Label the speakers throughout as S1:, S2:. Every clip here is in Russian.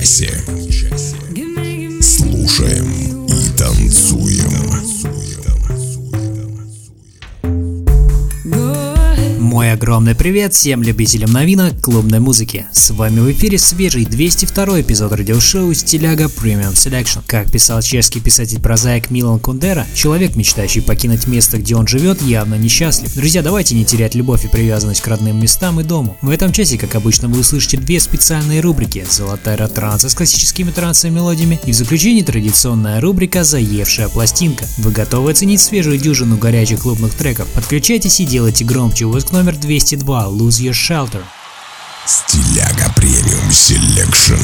S1: Этом часе.
S2: Огромный привет всем любителям новинок клубной музыки. С вами в эфире свежий 202 эпизод радиошоу «Стиляга Premium Selection». Как писал чешский писатель-прозаик Милан Кундера, человек, мечтающий покинуть место, где он живет, явно несчастлив. Друзья, давайте не терять любовь и привязанность к родным местам и дому. В этом часе, как обычно, вы услышите две специальные рубрики «Золотая ретранса» с классическими трансовыми мелодиями и в заключении традиционная рубрика «Заевшая пластинка». Вы готовы оценить свежую дюжину горячих клубных треков? Подключайтесь и делайте громче. Выпуск номер 202 «Lose Your Shelter».
S1: Стиляга Premium Selection.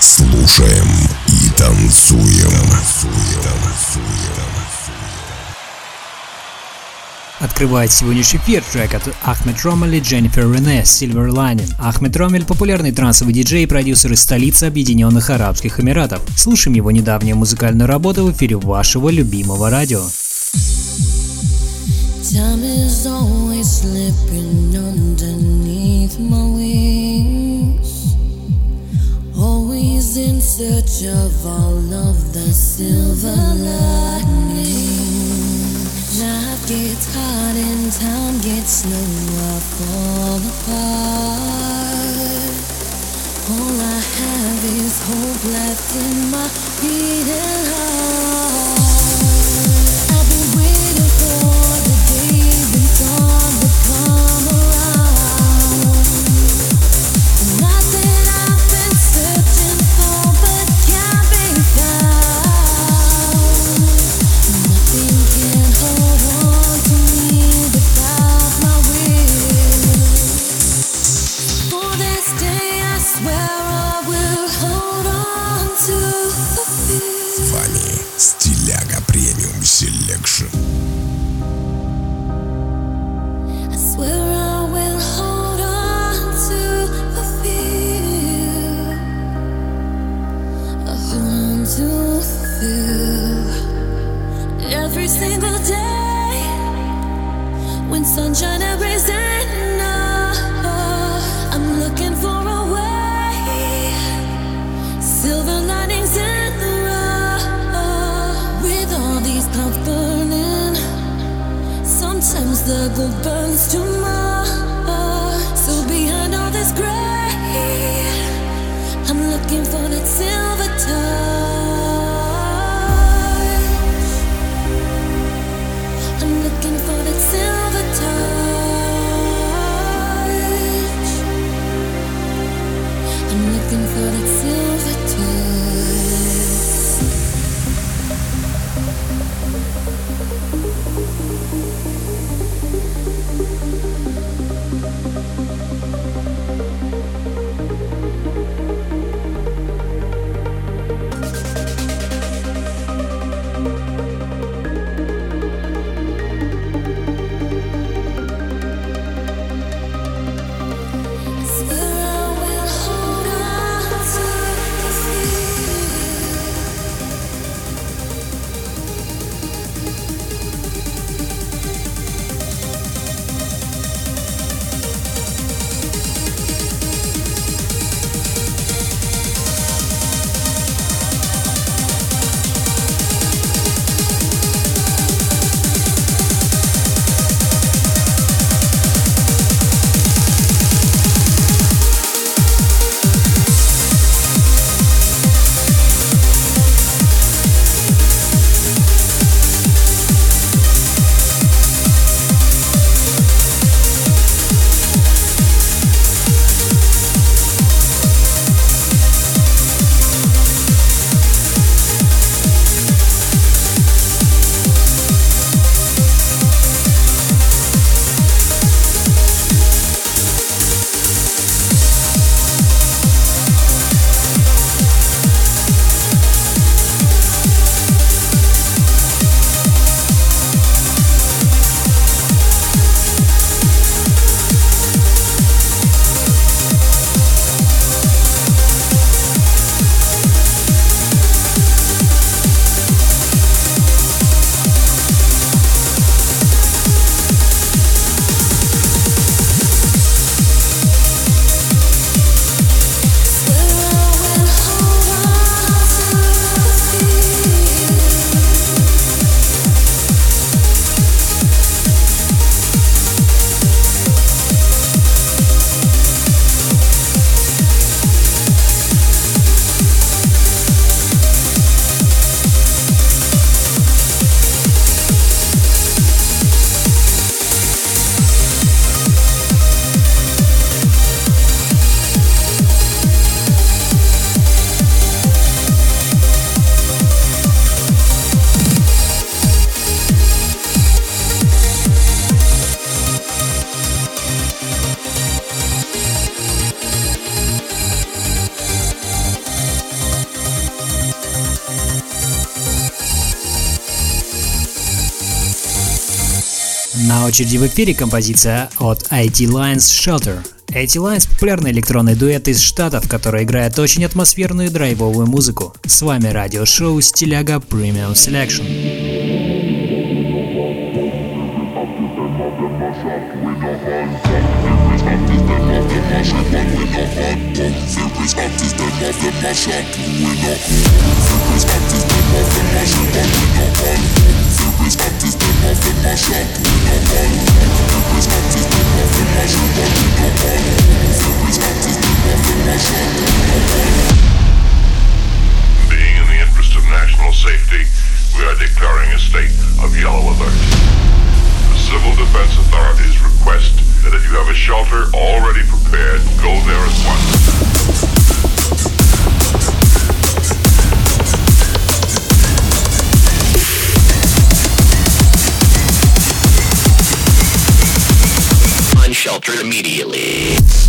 S1: Слушаем и танцуем.
S2: Открывает сегодняшний эфир трек от Ahmed Romel и Jennifer Rene Silver Lining. Ahmed Romel – популярный трансовый диджей и продюсер из столицы Объединенных Арабских Эмиратов. Слушаем его недавнюю музыкальную работу в эфире вашего любимого радио.
S3: Time is always slipping underneath my wings. Always in search of all of the silver lining. Life gets hard and time gets slow. I fall apart. All I have is hope left in my beating heart.
S2: Очереди в эфире композиция от IT Lines Shelter. IT Lines – популярный электронный дуэт из Штатов, который играет очень атмосферную драйвовую музыку. С вами радиошоу Стиляга Premium Selection.
S4: Being in the interest of national safety, we are declaring a state of yellow alert. The civil defense authorities request that if you have a shelter already prepared, go there at once.
S5: sheltered immediately.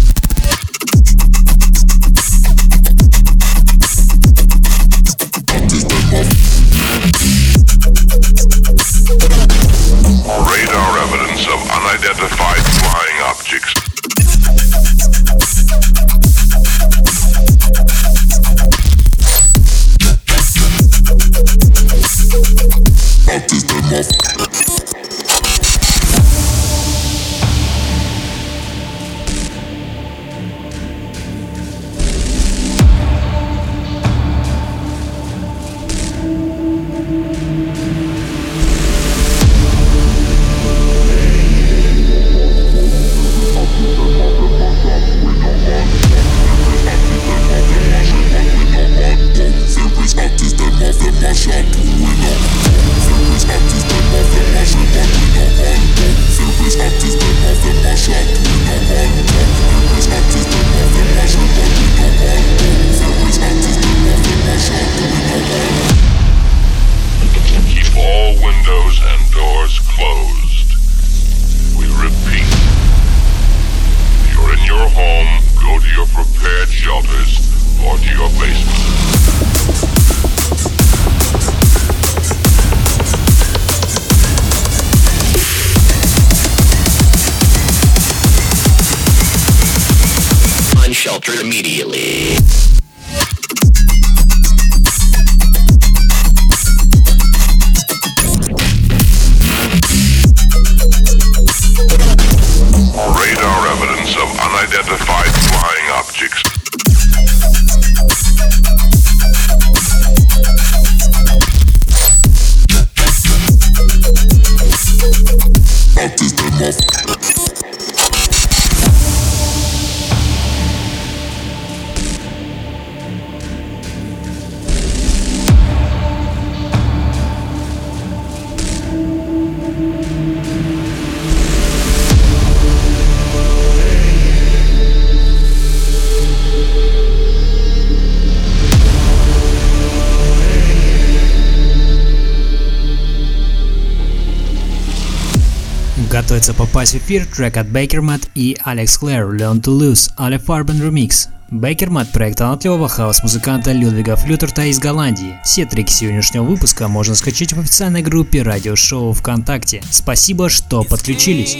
S2: Готовится попасть в эфир трек от Bakermat и Alex Clare Learn to Lose Alle Farben Remix. Bakermat – проект талантливого хаус-музыканта Людвига Флютерта из Голландии. Все треки сегодняшнего выпуска можно скачать в официальной группе радиошоу ВКонтакте. Спасибо, что подключились.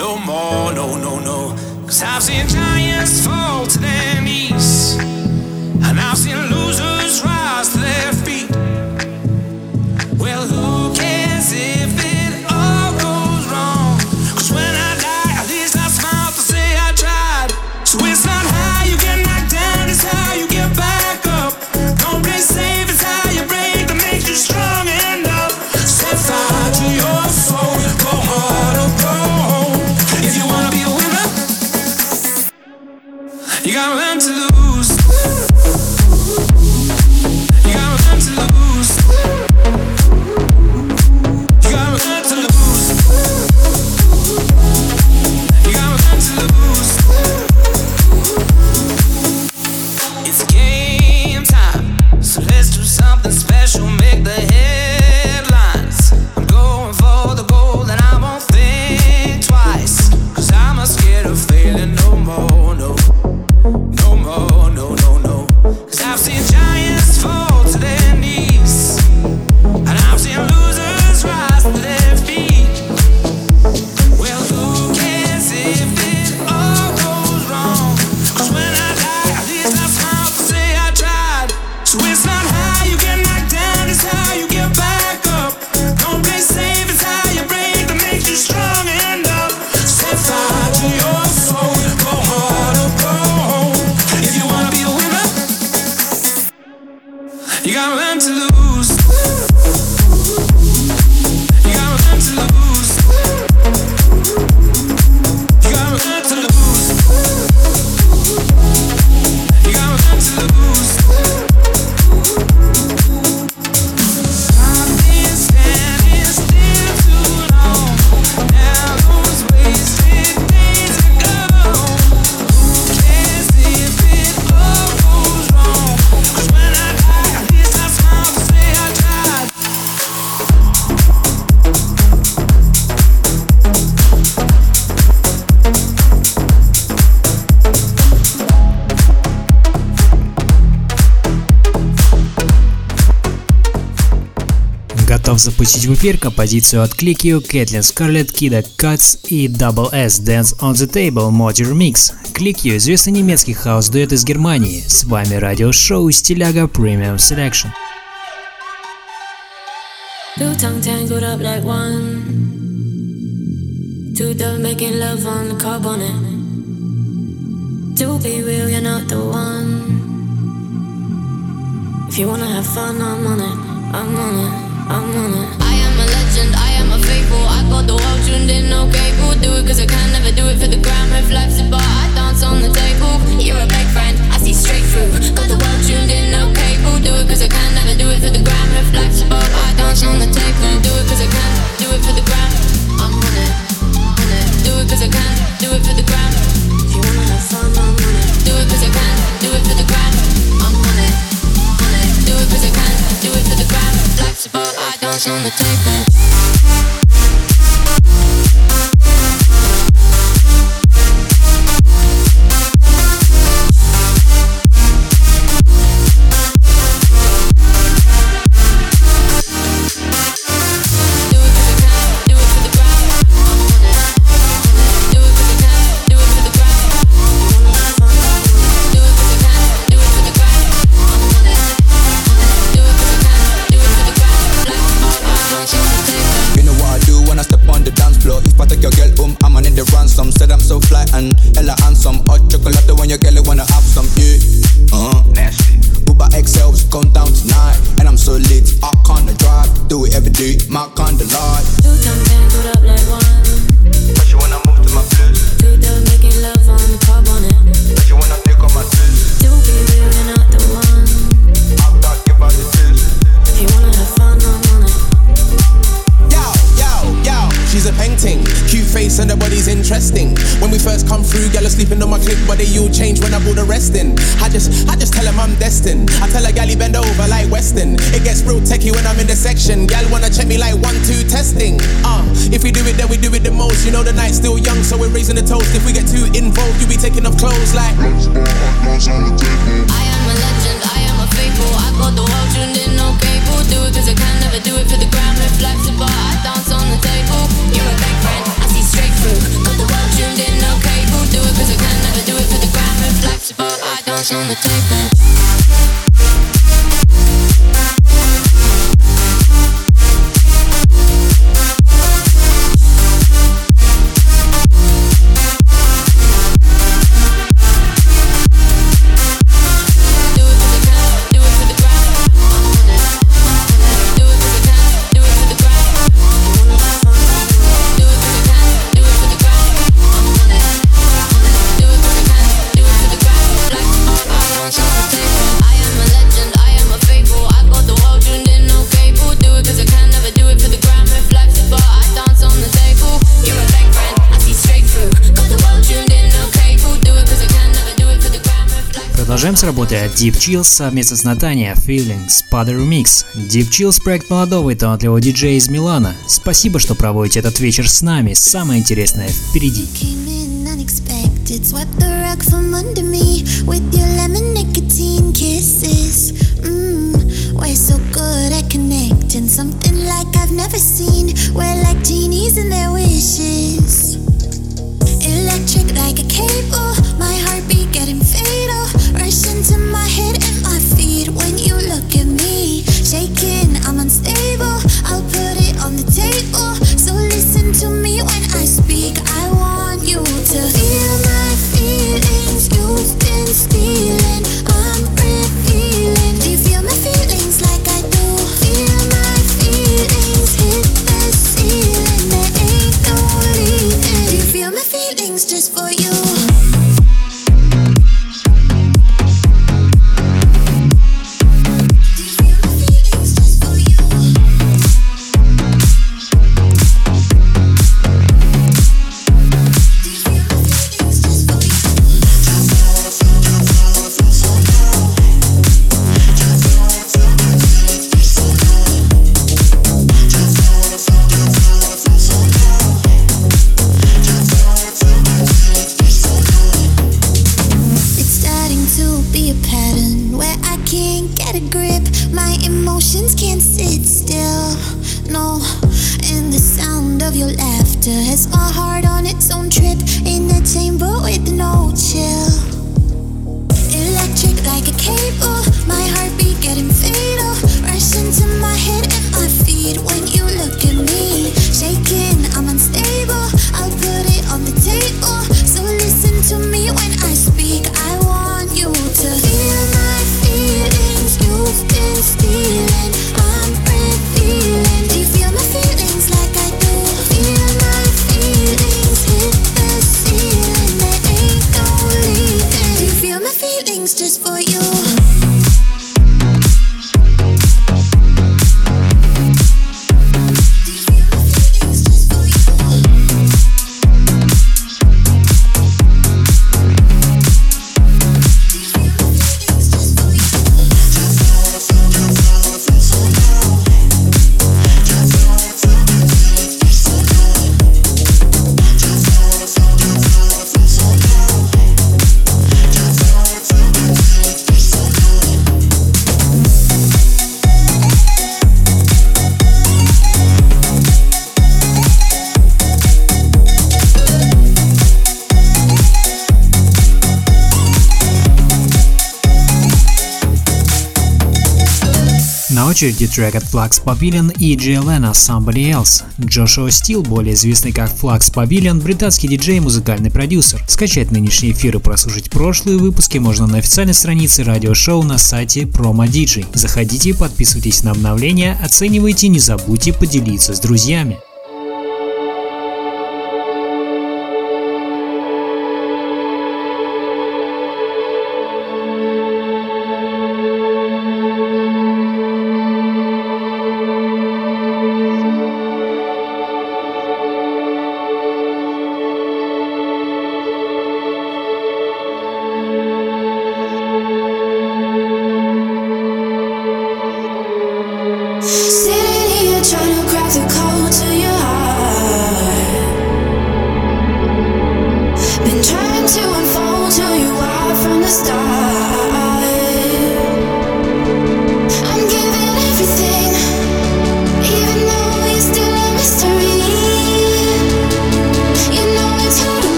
S6: No more, no, no, no. Cause I've seen giants fall to their knees. And I've seen losers
S2: 10 в композицию от Кликио, Кэтлин Скарлетт, Кида Катс и Double S Dance on the Table Modular Mix. Кликио – известный немецкий хаос-дуэт из Германии. С вами радиошоу Стиляга Premium Selection.
S7: Two tongue tangled up like one. Two dove making love on the car bonnet. To be real, you're not the one. If you wanna have fun, I'm on it. I'm on it. I'm on it. Got the world tuned in. Okay, cool. Do it 'cause I can never do it for the gram. If life's a bar, I dance on the table. You're a big friend. I see straight through. Got the world tuned in. Okay, cool. Do it 'cause I can never do it for the gram. If life's a bar, I dance on the table. Do it 'cause I can. Do it for the gram. I'm on it. On it. Do it 'cause I can. Do it for the gram. If you wanna have fun, I'm on it. Do it 'cause I can. Do it for the gram. I'm on it. On it. Do it 'cause I can. Do it for the gram. Life's a bar, I dance on the table.
S8: Body's interesting. When we first come through, gal sleeping on my clip, but they all change when I brought the rest in. I just, I just tell them I'm destined. I tell a galley bend over like Weston. It gets real techie when I'm in the section. Gal wanna check me like one, two testing. Uh, if we do it, then we do it the most. You know the night's still young, so we're raising the toast. If we get too involved, you be taking off clothes like.
S7: I am a legend, I am a faithful. I got the world tuned in, cable. Do I can never do it for the. If life's a bar, All icons on the table.
S2: Продолжаем с работы от Deep Chills совместно с Натания Feelings Padder Remix. Deep Chills – проект молодого и талантливого диджея из Милана. Спасибо, что проводите этот вечер с нами. Самое интересное впереди.
S9: Mmm, something like I've never seen. We're like genies and their wishes. Electric like a cable, my heartbeat getting fatal. Rush into my head and my feet when you
S10: очереди трек от Flux Pavilion и GLN Somebody Else. Джошуа Стил, более известный как Flux Pavilion, британский диджей и музыкальный продюсер. Скачать нынешний эфир и прослушать прошлые выпуски можно на официальной странице радиошоу на сайте Promo DJ. Заходите, подписывайтесь на обновления, оценивайте, не забудьте поделиться с друзьями.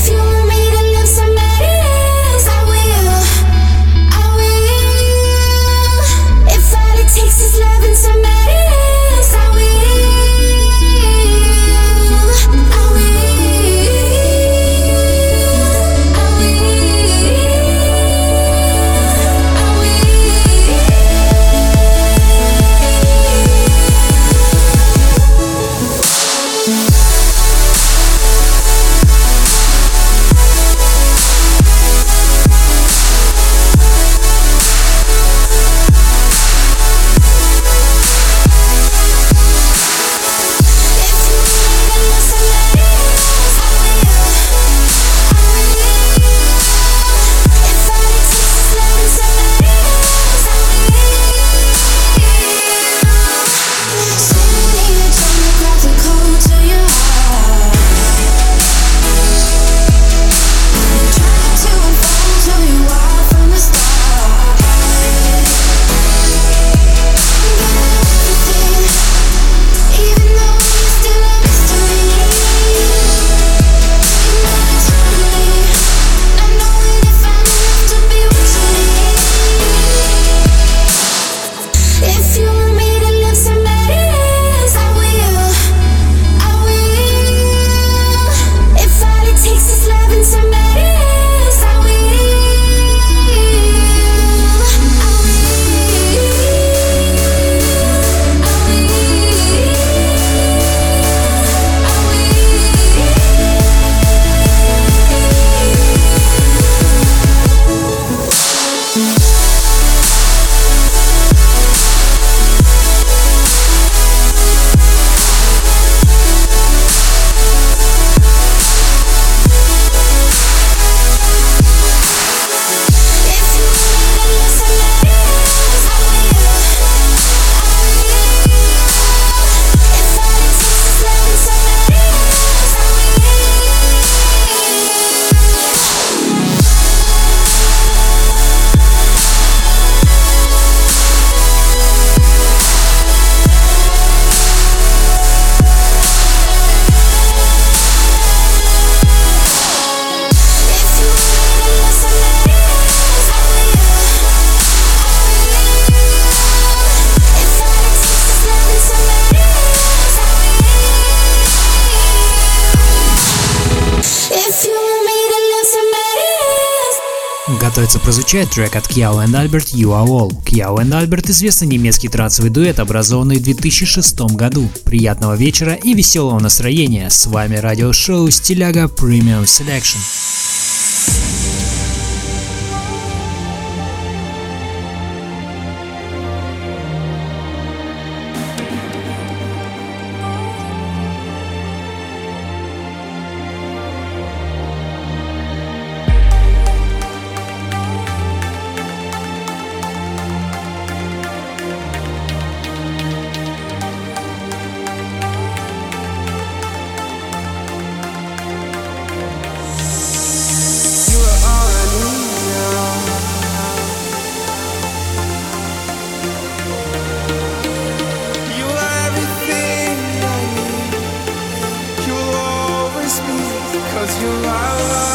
S2: canción. Прозвучать трек от Kyaw and Albert You Are All. Kyaw and Albert – известный немецкий трансовый дуэт, образованный в 2006 году. Приятного вечера и веселого настроения. С вами радиошоу Стиляга Premium Selection.
S11: You are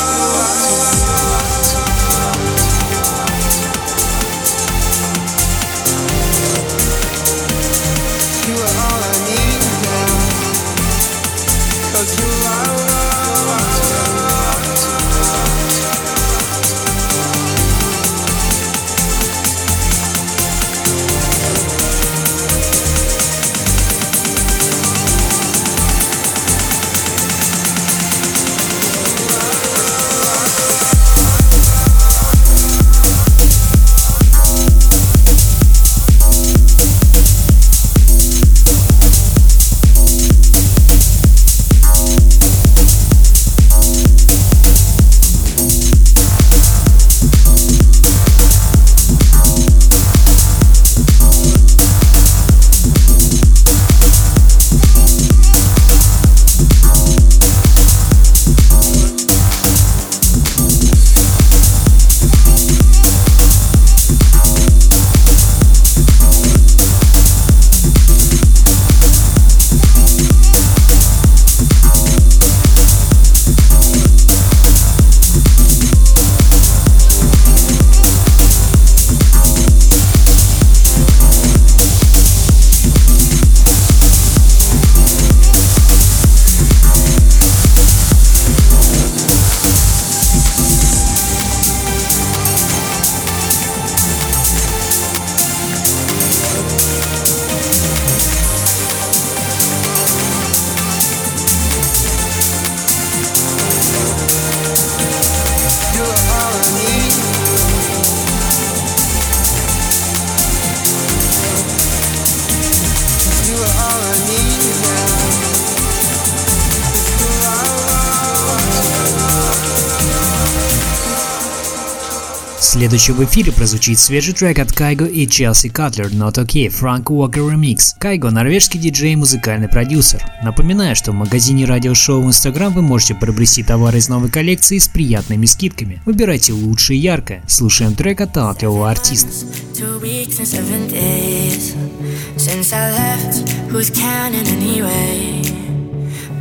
S2: Следующий в эфире прозвучит свежий трек от Кайго и Челси Катлер Not OK Франк Уокер Remix. Кайго – норвежский диджей и музыкальный продюсер. Напоминаю, что в магазине радиошоу в Instagram вы можете приобрести товары из новой коллекции с приятными скидками. Выбирайте лучшее и яркое. Слушаем трек от талантливого артиста.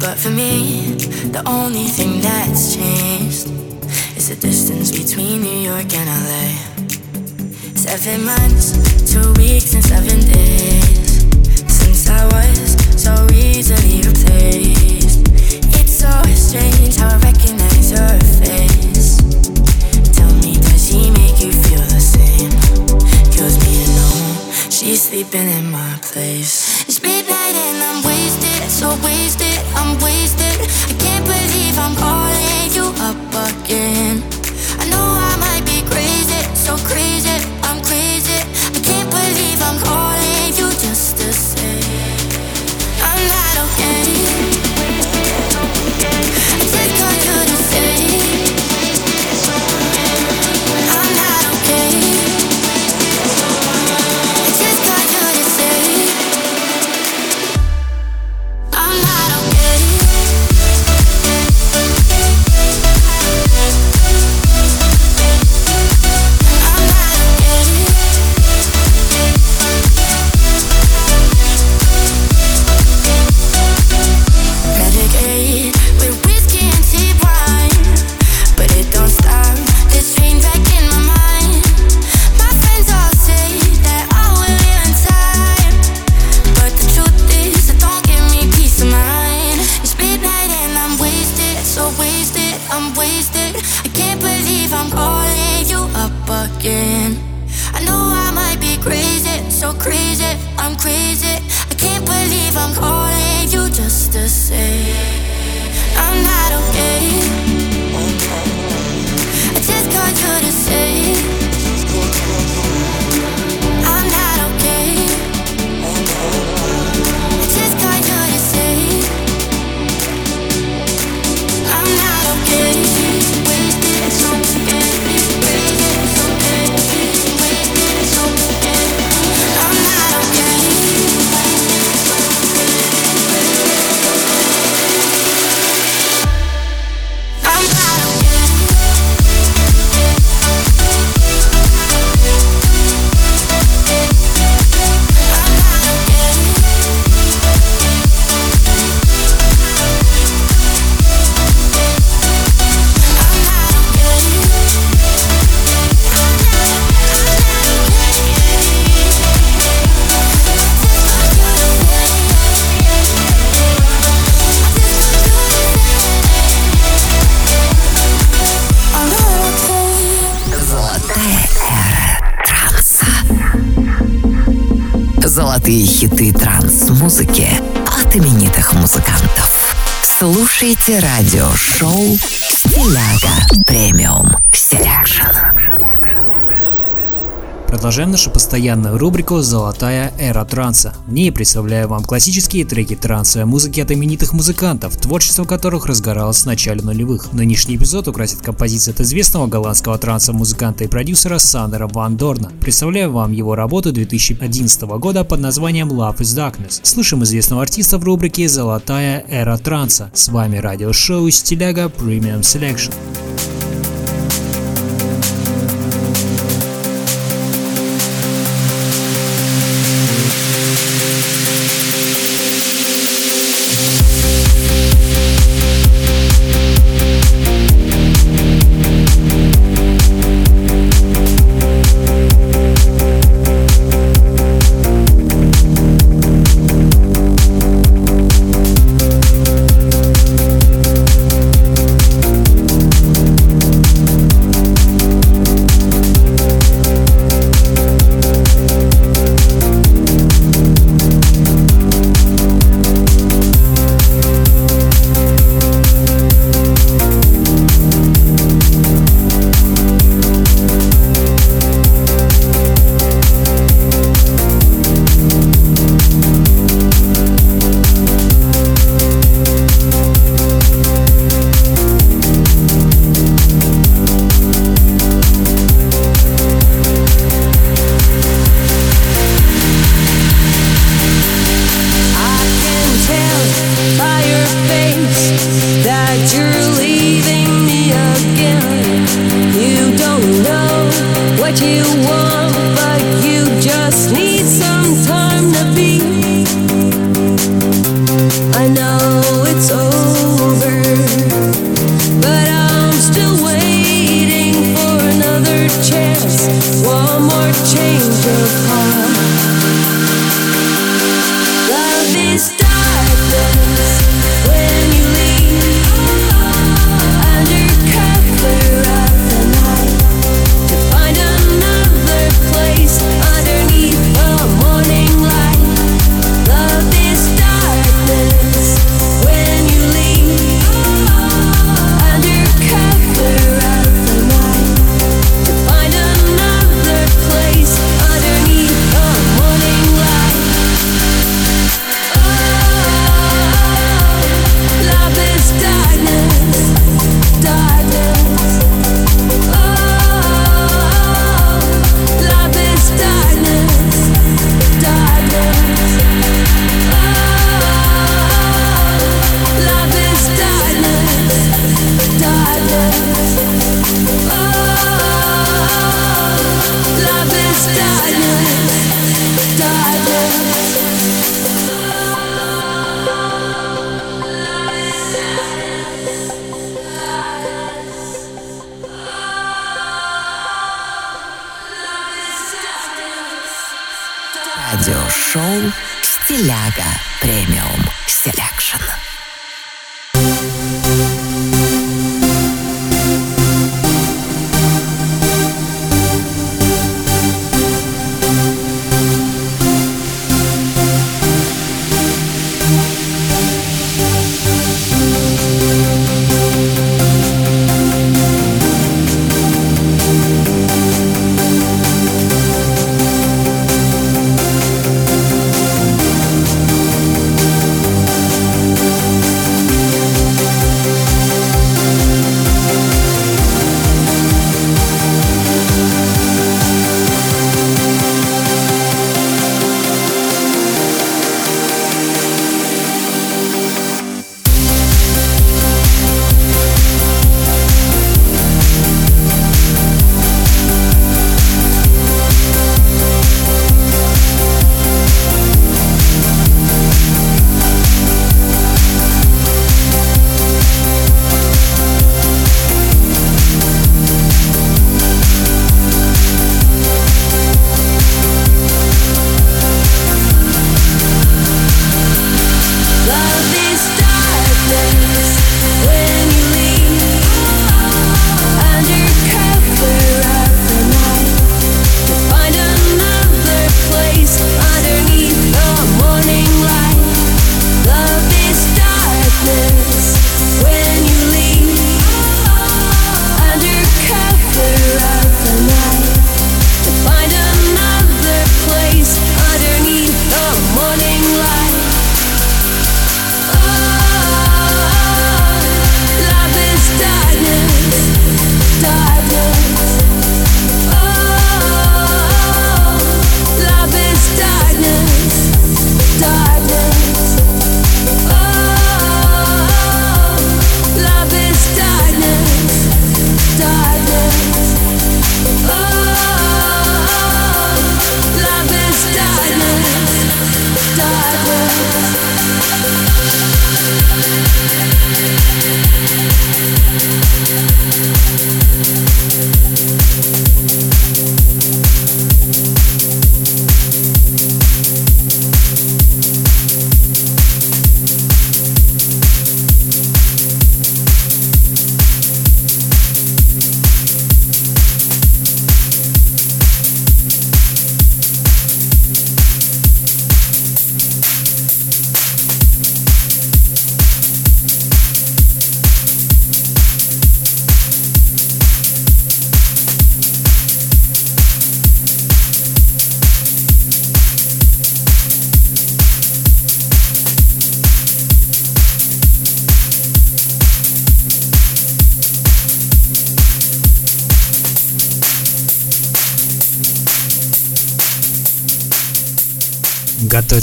S12: But for me, the only thing that's changed is the distance between New York and LA. Seven months, two weeks, and seven days since I was so easily replaced. It's so strange how I recognize your face. Tell me, does he make you feel the same? Kills me to know she's sleeping in my place. It's midnight and I'm wasted, so wasted, I'm wasted. I can't believe I'm up again.
S13: Золотые хиты транс-музыки от именитых музыкантов. Слушайте радиошоу
S2: Продолжаем нашу постоянную рубрику «Золотая эра транса». В ней представляю вам классические треки трансовой музыки от именитых музыкантов, творчество которых разгоралось в начале нулевых. Нынешний эпизод украсит композиция от известного голландского транса музыканта и продюсера Сандера Ван Дорна. Представляю вам его работу 2011 года под названием Love is Darkness. Слышим известного артиста в рубрике «Золотая эра транса». С вами радиошоу «Стиляга Premium Selection».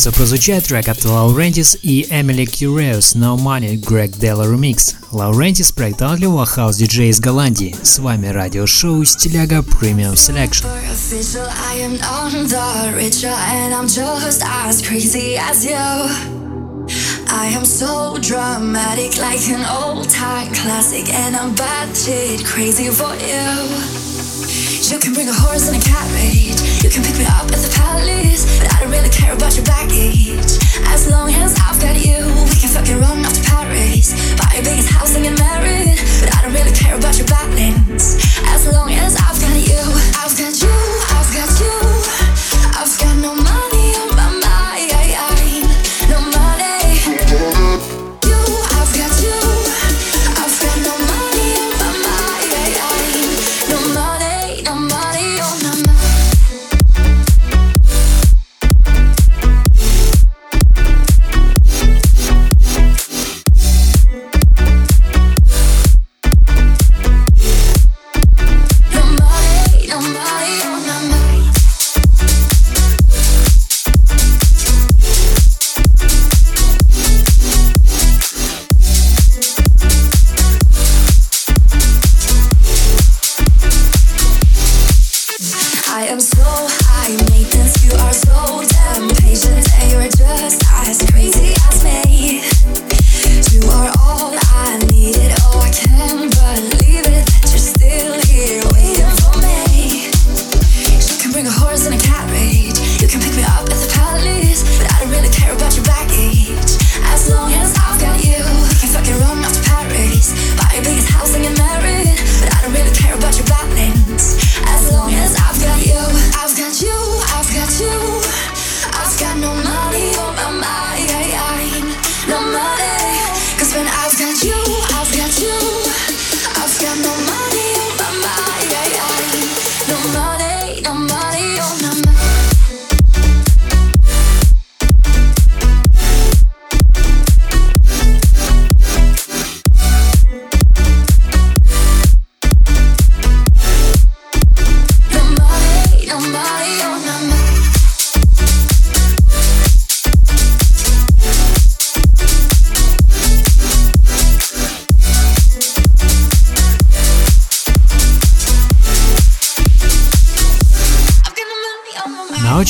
S2: Готовится прозвучать трек от Laurentiis и Emily Curious No Money Greg Della Remix. Laurentiis – проект талантливого хаус-диджея из Голландии. С вами радиошоу Стиляга Premium Selection.
S10: official, I am none the richer, and I'm just as crazy as you. I am so dramatic, like an old time classic, and I'm batshit crazy for you. You can bring a horse and a carriage, you can pick me up at the palace, but I don't really care about your baggage. As long as I've got you, we can fucking run off to Paris, buy a biggest house and get married, but I don't really care about your balance. As long as I've got you, I've got you,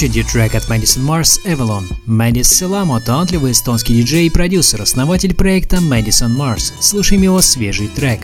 S2: очереди трек от Madison Mars Avalon. Мэдис Селамо – талантливый эстонский диджей и продюсер, основатель проекта Madison Mars. Слушаем его свежий трек.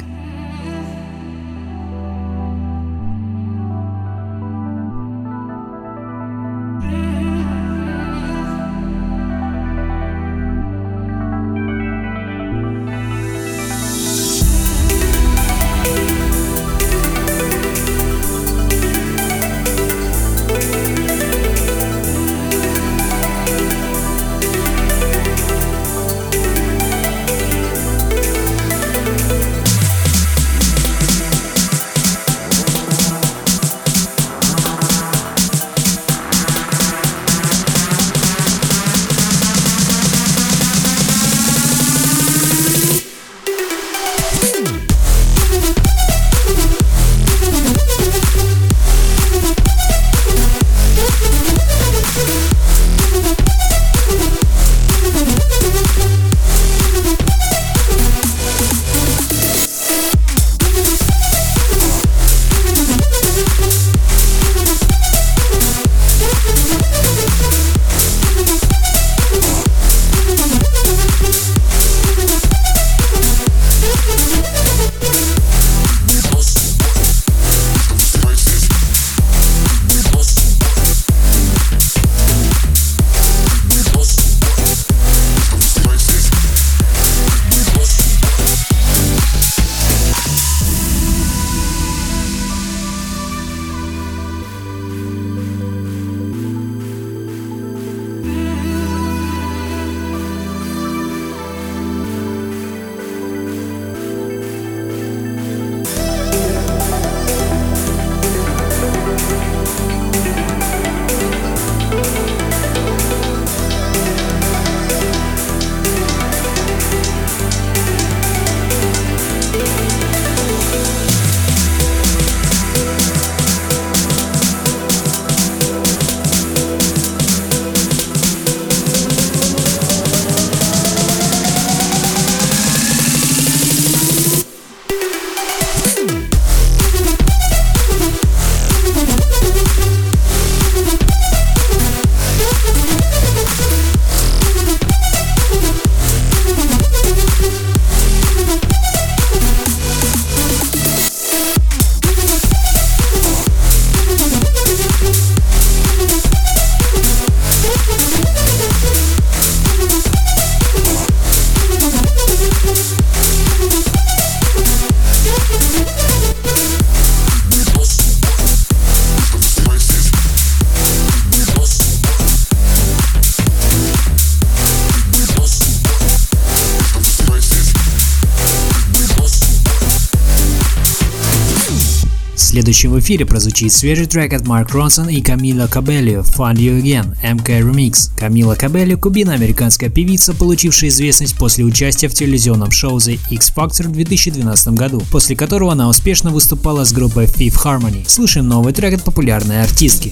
S2: Следующим в эфире прозвучит свежий трек от Марк Ронсон и Камила Кабеллио «Find You Again» MK Remix. Камила Кабеллио – кубино-американская певица, получившая известность после участия в телевизионном шоу The X Factor в 2012 году, после которого она успешно выступала с группой Fifth Harmony. Слушаем новый трек от популярной артистки.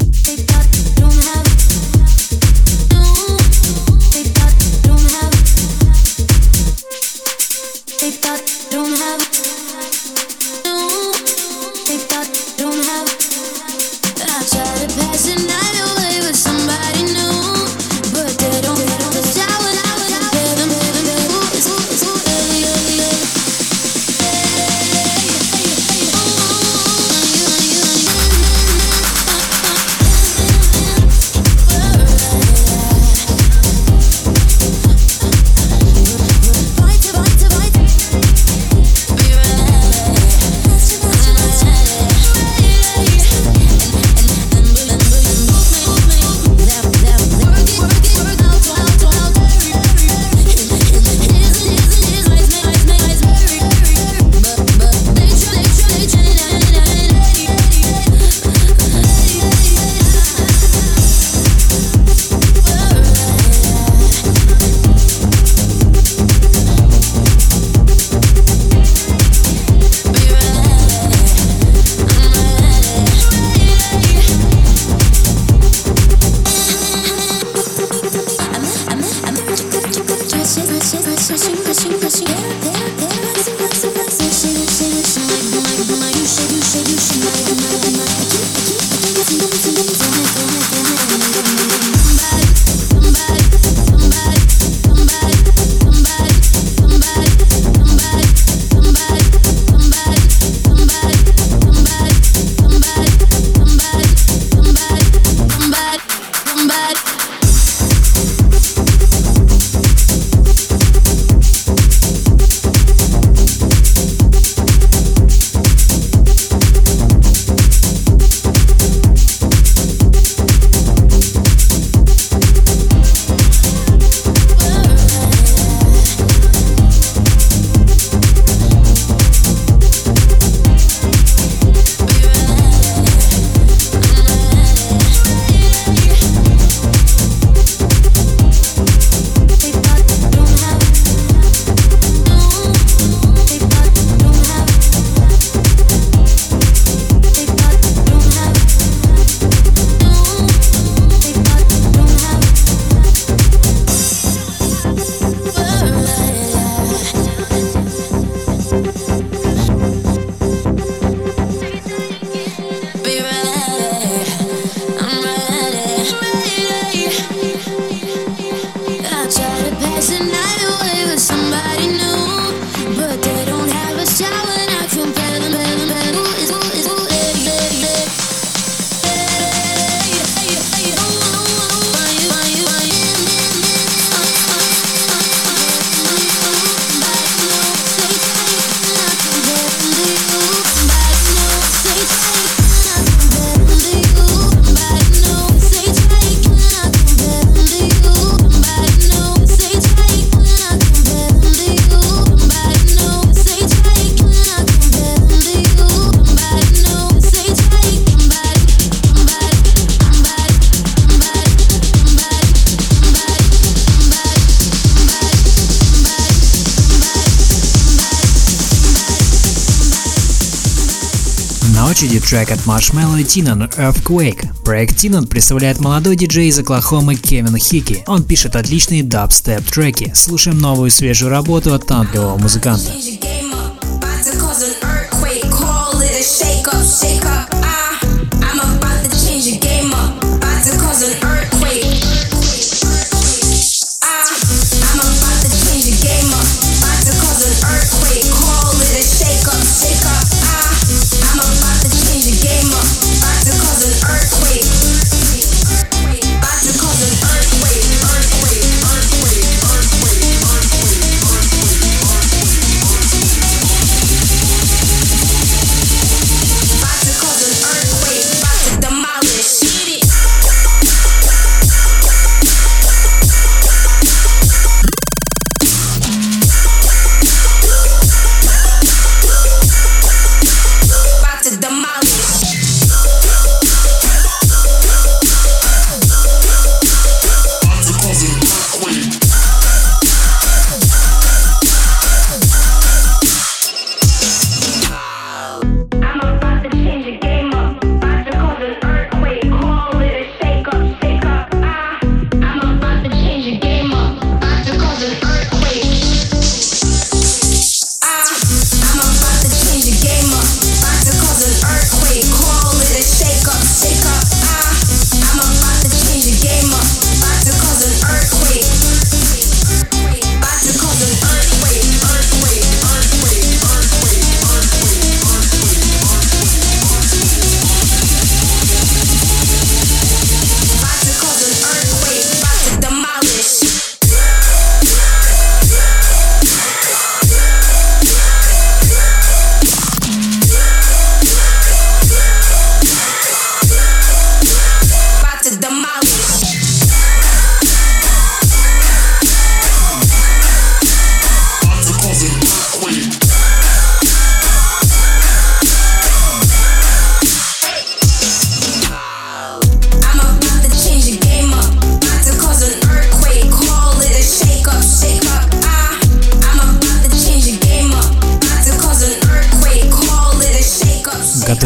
S2: Трек от Marshmallow и Тинан Earthquake. Проект Тинан представляет молодой диджей из Оклахомы Кевин Хики. Он пишет отличные дабстеп треки. Слушаем новую свежую работу от талантливого музыканта.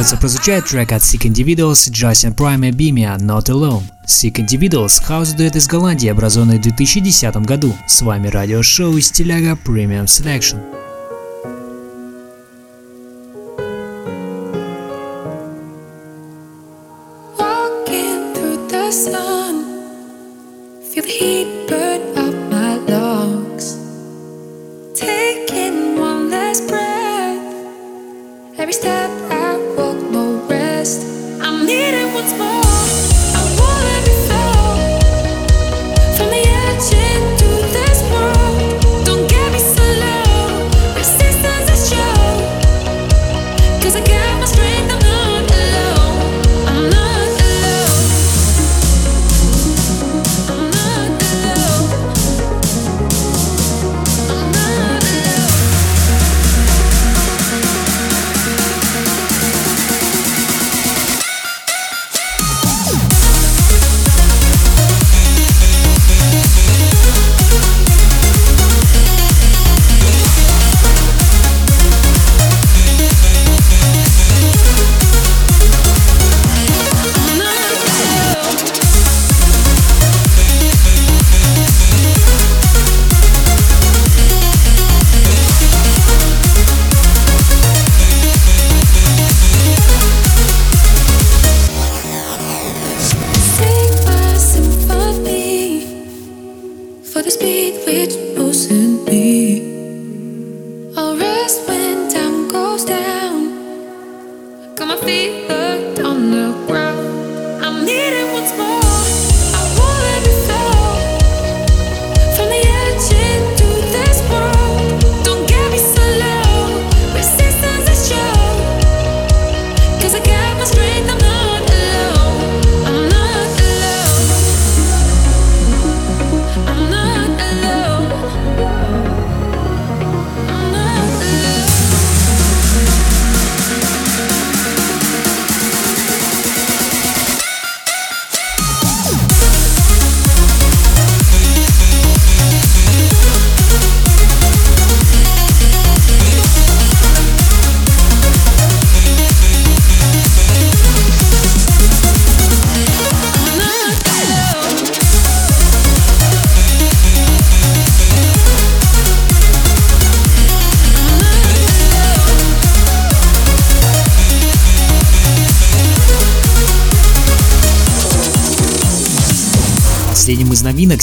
S14: Soprozzajet record Sick Individuals Justin Prime и Bimia Not Alone. Sick Individuals – хаос-дуэт из Голландии, образованный в 2010 году. С вами радиошоу из Теляга Premium Selection.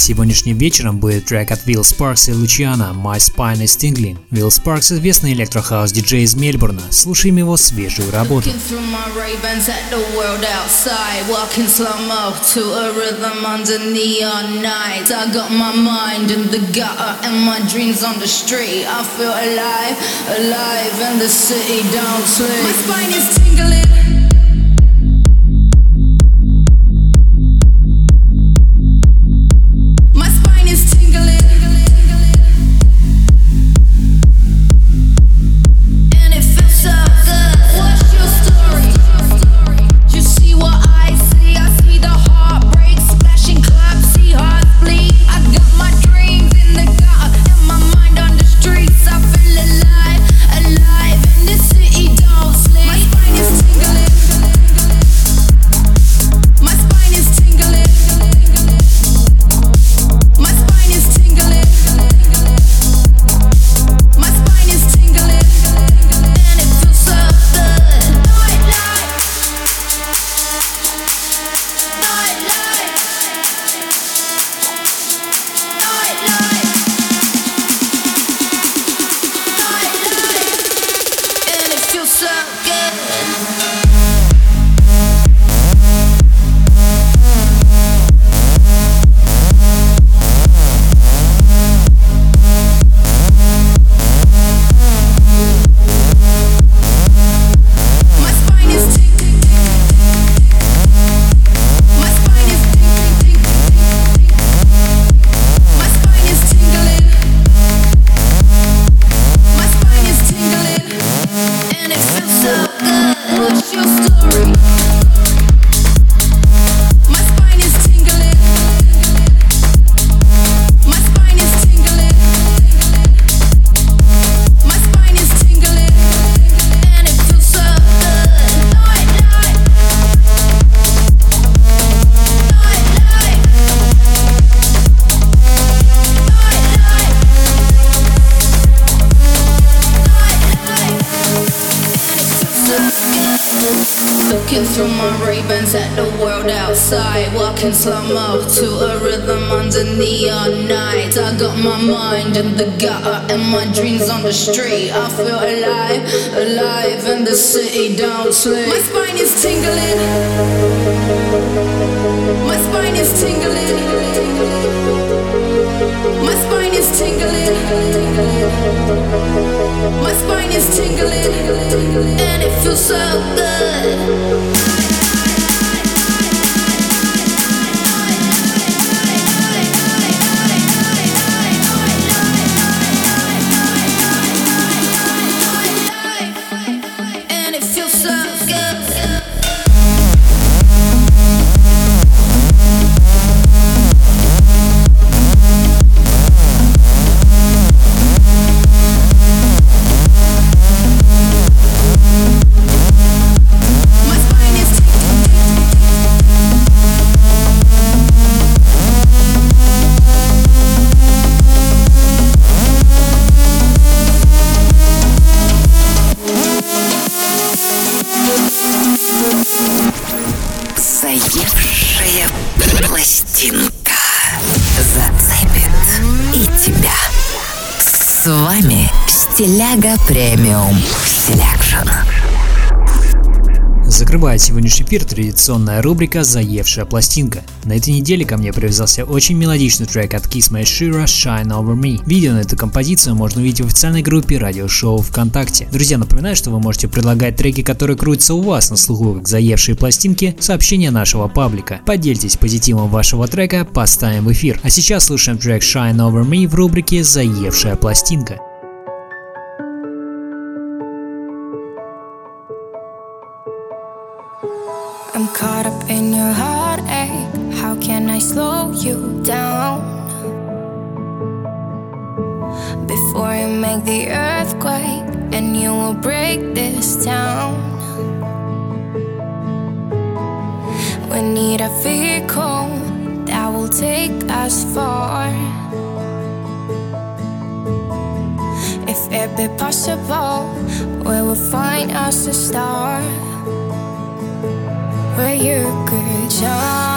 S14: Сегодняшним вечером будет трек от Will Sparks и Luciana «My Spine is Tingling». Will Sparks – известный электрохаус диджей из Мельбурна. Слушаем его свежую работу.
S15: My spine is tingling outside Walking slow-mo to a rhythm under neon nights. I got my mind in the gutter and my dreams on the street. I feel alive, alive and the city don't sleep. My spine is tingling. My spine is tingling. My spine is tingling. My spine is tingling. And it feels so good
S13: Стиляга Премиум Селекшн.
S2: Закрывает сегодняшний эфир традиционная рубрика «Заевшая пластинка». На этой неделе ко мне привязался очень мелодичный трек от Kiss My Shira «Shine Over Me». Видео на эту композицию можно увидеть в официальной группе радиошоу ВКонтакте. Друзья, напоминаю, что вы можете предлагать треки, которые крутятся у вас на слуху как «Заевшие пластинки» сообщения нашего паблика. Поделитесь позитивом вашего трека, поставим в эфир. А сейчас слушаем трек «Shine Over Me» в рубрике «Заевшая пластинка».
S16: I'm caught up in your heartache. How can I slow you down? Before you make the earthquake, and you will break this town. We need a vehicle that will take us far. If it be possible, we will find us a star where you could shine